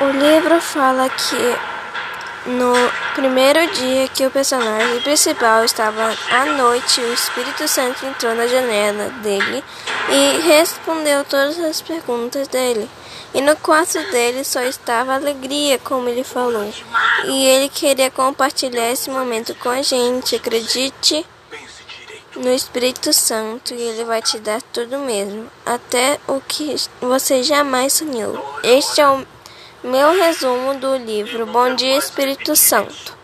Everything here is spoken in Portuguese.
O livro fala que no primeiro dia que o personagem principal estava à noite, o Espírito Santo entrou na janela dele e respondeu todas as perguntas dele. E no quarto dele só estava alegria, como ele falou. E ele queria compartilhar esse momento com a gente. Acredite no Espírito Santo e ele vai te dar tudo mesmo, até o que você jamais sonhou. Este é o meu resumo do livro Bom Dia Espírito Santo.